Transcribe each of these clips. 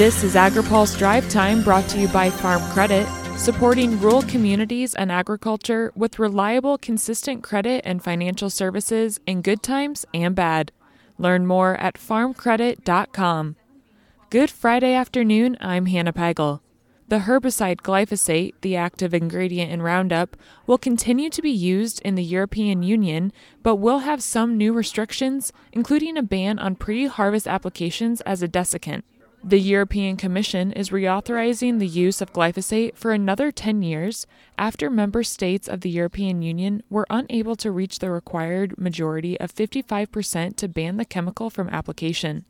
This is AgriPulse Drive Time brought to you by Farm Credit, supporting rural communities and agriculture with reliable, consistent credit and financial services in good times and bad. Learn more at farmcredit.com. Good Friday afternoon, I'm Hannah Pagel. The herbicide glyphosate, the active ingredient in Roundup, will continue to be used in the European Union, but will have some new restrictions, including a ban on pre harvest applications as a desiccant. The European Commission is reauthorizing the use of glyphosate for another 10 years after member states of the European Union were unable to reach the required majority of 55% to ban the chemical from application.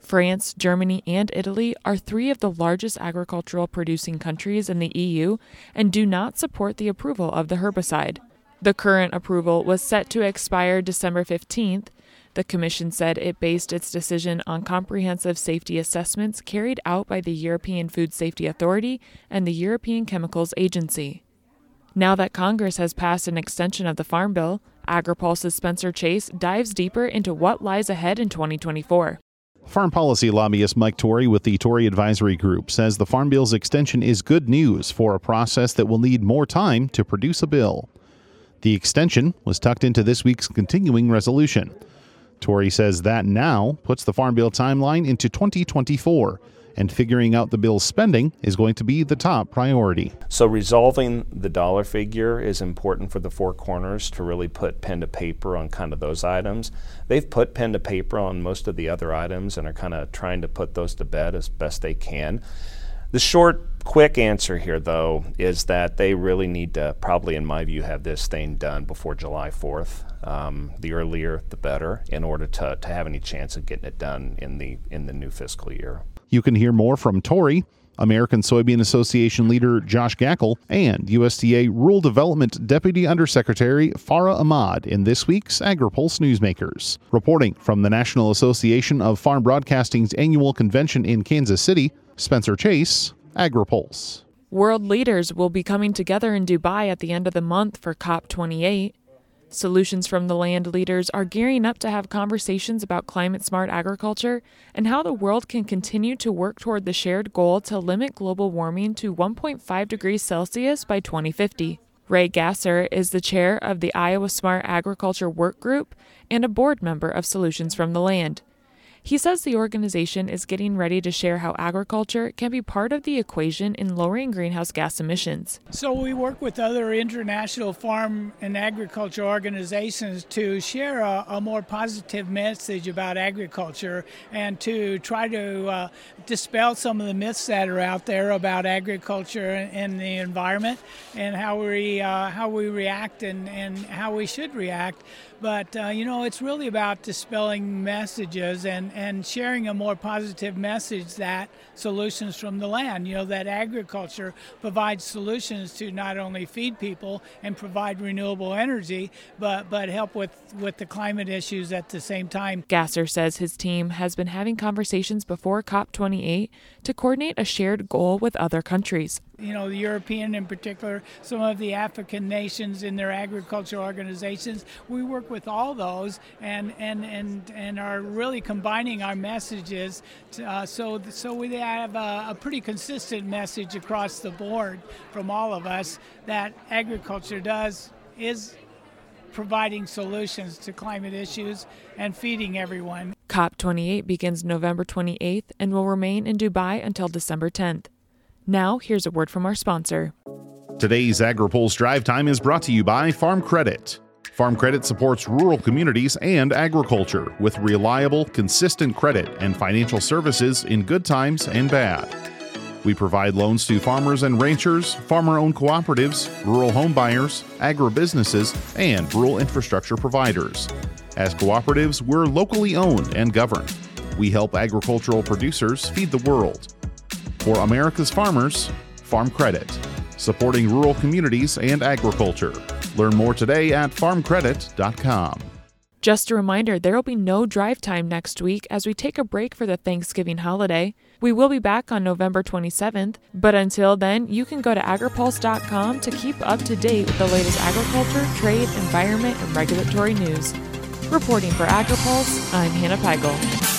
France, Germany, and Italy are three of the largest agricultural producing countries in the EU and do not support the approval of the herbicide. The current approval was set to expire December 15th, the Commission said it based its decision on comprehensive safety assessments carried out by the European Food Safety Authority and the European Chemicals Agency. Now that Congress has passed an extension of the Farm Bill, AgriPulse's Spencer Chase dives deeper into what lies ahead in 2024. Farm policy lobbyist Mike Torrey with the Torrey Advisory Group says the Farm Bill's extension is good news for a process that will need more time to produce a bill. The extension was tucked into this week's continuing resolution. Torrey says that now puts the Farm Bill timeline into 2024, and figuring out the bill's spending is going to be the top priority. So, resolving the dollar figure is important for the Four Corners to really put pen to paper on kind of those items. They've put pen to paper on most of the other items and are kind of trying to put those to bed as best they can. The short, quick answer here, though, is that they really need to, probably in my view, have this thing done before July 4th. Um, the earlier, the better, in order to, to have any chance of getting it done in the in the new fiscal year. You can hear more from Torrey, American Soybean Association leader Josh Gackle, and USDA Rural Development Deputy Undersecretary Farah Ahmad in this week's AgriPulse Newsmakers. Reporting from the National Association of Farm Broadcasting's annual convention in Kansas City, Spencer Chase, AgriPulse. World leaders will be coming together in Dubai at the end of the month for COP28. Solutions from the Land leaders are gearing up to have conversations about climate smart agriculture and how the world can continue to work toward the shared goal to limit global warming to 1.5 degrees Celsius by 2050. Ray Gaesser is the chair of the Iowa Smart Agriculture Work Group and a board member of Solutions from the Land. He says the organization is getting ready to share how agriculture can be part of the equation in lowering greenhouse gas emissions. So, we work with other international farm and agriculture organizations to share a, a more positive message about agriculture and to try to uh, dispel some of the myths that are out there about agriculture and, the environment and how we, uh, how we react and, and how we should react. But, uh, you know, it's really about dispelling messages and, and sharing a more positive message that solutions from the land, you know, that agriculture provides solutions to not only feed people and provide renewable energy, but, but help with, with the climate issues at the same time. Gaesser says his team has been having conversations before COP28 to coordinate a shared goal with other countries you know, the European in particular, some of the African nations in their agricultural organizations. We work with all those and, and, and, and are really combining our messages to, uh, so, so we have a, a pretty consistent message across the board from all of us that agriculture does is providing solutions to climate issues and feeding everyone. COP28 begins November 28th and will remain in Dubai until December 10th. Now, here's a word from our sponsor. Today's AgriPulse Drive Time is brought to you by Farm Credit. Farm Credit supports rural communities and agriculture with reliable, consistent credit and financial services in good times and bad. We provide loans to farmers and ranchers, farmer owned cooperatives, rural home buyers, agribusinesses, and rural infrastructure providers. As cooperatives, we're locally owned and governed. We help agricultural producers feed the world. For America's farmers, Farm Credit, supporting rural communities and agriculture. Learn more today at farmcredit.com. Just a reminder there will be no drive time next week as we take a break for the Thanksgiving holiday. We will be back on November 27th, but until then, you can go to agripulse.com to keep up to date with the latest agriculture, trade, environment, and regulatory news. Reporting for AgriPulse, I'm Hannah Pagel.